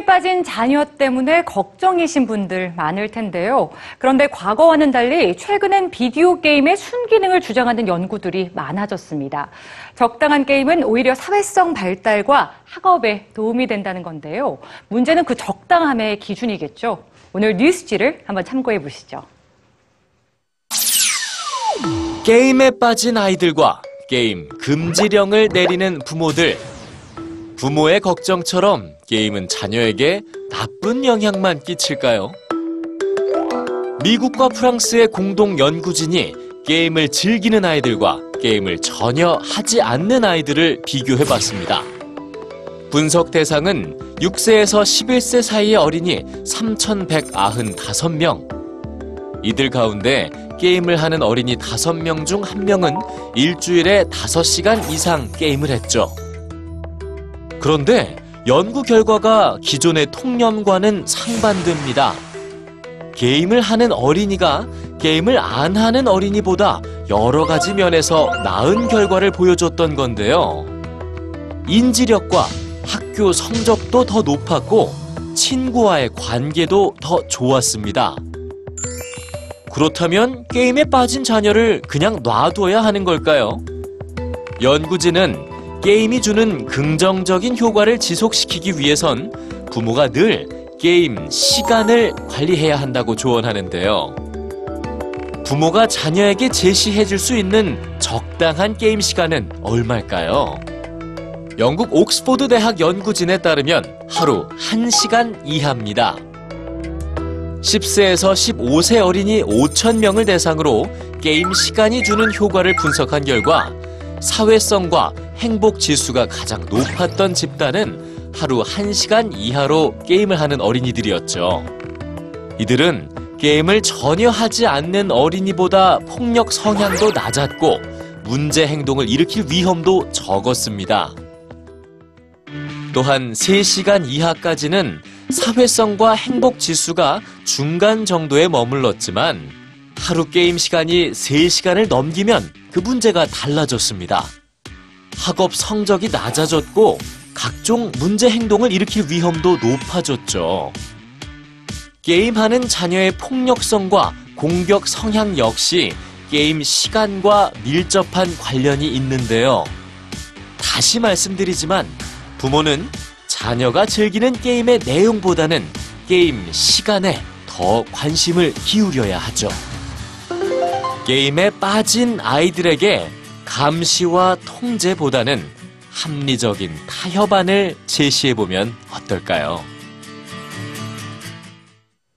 게임에 빠진 자녀 때문에 걱정이신 분들 많을 텐데요. 그런데 과거와는 달리 최근엔 비디오 게임의 순기능을 주장하는 연구들이 많아졌습니다. 적당한 게임은 오히려 사회성 발달과 학업에 도움이 된다는 건데요. 문제는 그 적당함의 기준이겠죠. 오늘 뉴스지를 한번 참고해 보시죠. 게임에 빠진 아이들과 게임 금지령을 내리는 부모들. 부모의 걱정처럼 게임은 자녀에게 나쁜 영향만 끼칠까요? 미국과 프랑스의 공동 연구진이 게임을 즐기는 아이들과 게임을 전혀 하지 않는 아이들을 비교해 봤습니다. 분석 대상은 6세에서 11세 사이의 어린이 3,195명. 이들 가운데 게임을 하는 어린이 5명 중 1명은 일주일에 5시간 이상 게임을 했죠. 그런데 연구 결과가 기존의 통념과는 상반됩니다. 게임을 하는 어린이가 게임을 안 하는 어린이보다 여러 가지 면에서 나은 결과를 보여줬던 건데요. 인지력과 학교 성적도 더 높았고 친구와의 관계도 더 좋았습니다. 그렇다면 게임에 빠진 자녀를 그냥 놔둬야 하는 걸까요? 연구진은 게임이 주는 긍정적인 효과를 지속시키기 위해선 부모가 늘 게임 시간을 관리해야 한다고 조언하는데요. 부모가 자녀에게 제시해 줄 수 있는 적당한 게임 시간은 얼마일까요? 영국 옥스포드 대학 연구진에 따르면 하루 1시간 이하입니다. 10세에서 15세 어린이 5,000명을 대상으로 게임 시간이 주는 효과를 분석한 결과 사회성과 행복 지수가 가장 높았던 집단은 하루 1시간 이하로 게임을 하는 어린이들이었죠. 이들은 게임을 전혀 하지 않는 어린이보다 폭력 성향도 낮았고 문제 행동을 일으킬 위험도 적었습니다. 또한 3시간 이하까지는 사회성과 행복 지수가 중간 정도에 머물렀지만 하루 게임 시간이 3시간을 넘기면 그 문제가 달라졌습니다. 학업 성적이 낮아졌고 각종 문제 행동을 일으킬 위험도 높아졌죠. 게임하는 자녀의 폭력성과 공격 성향 역시 게임 시간과 밀접한 관련이 있는데요. 다시 말씀드리지만 부모는 자녀가 즐기는 게임의 내용보다는 게임 시간에 더 관심을 기울여야 하죠. 게임에 빠진 아이들에게 감시와 통제보다는 합리적인 타협안을 제시해보면 어떨까요?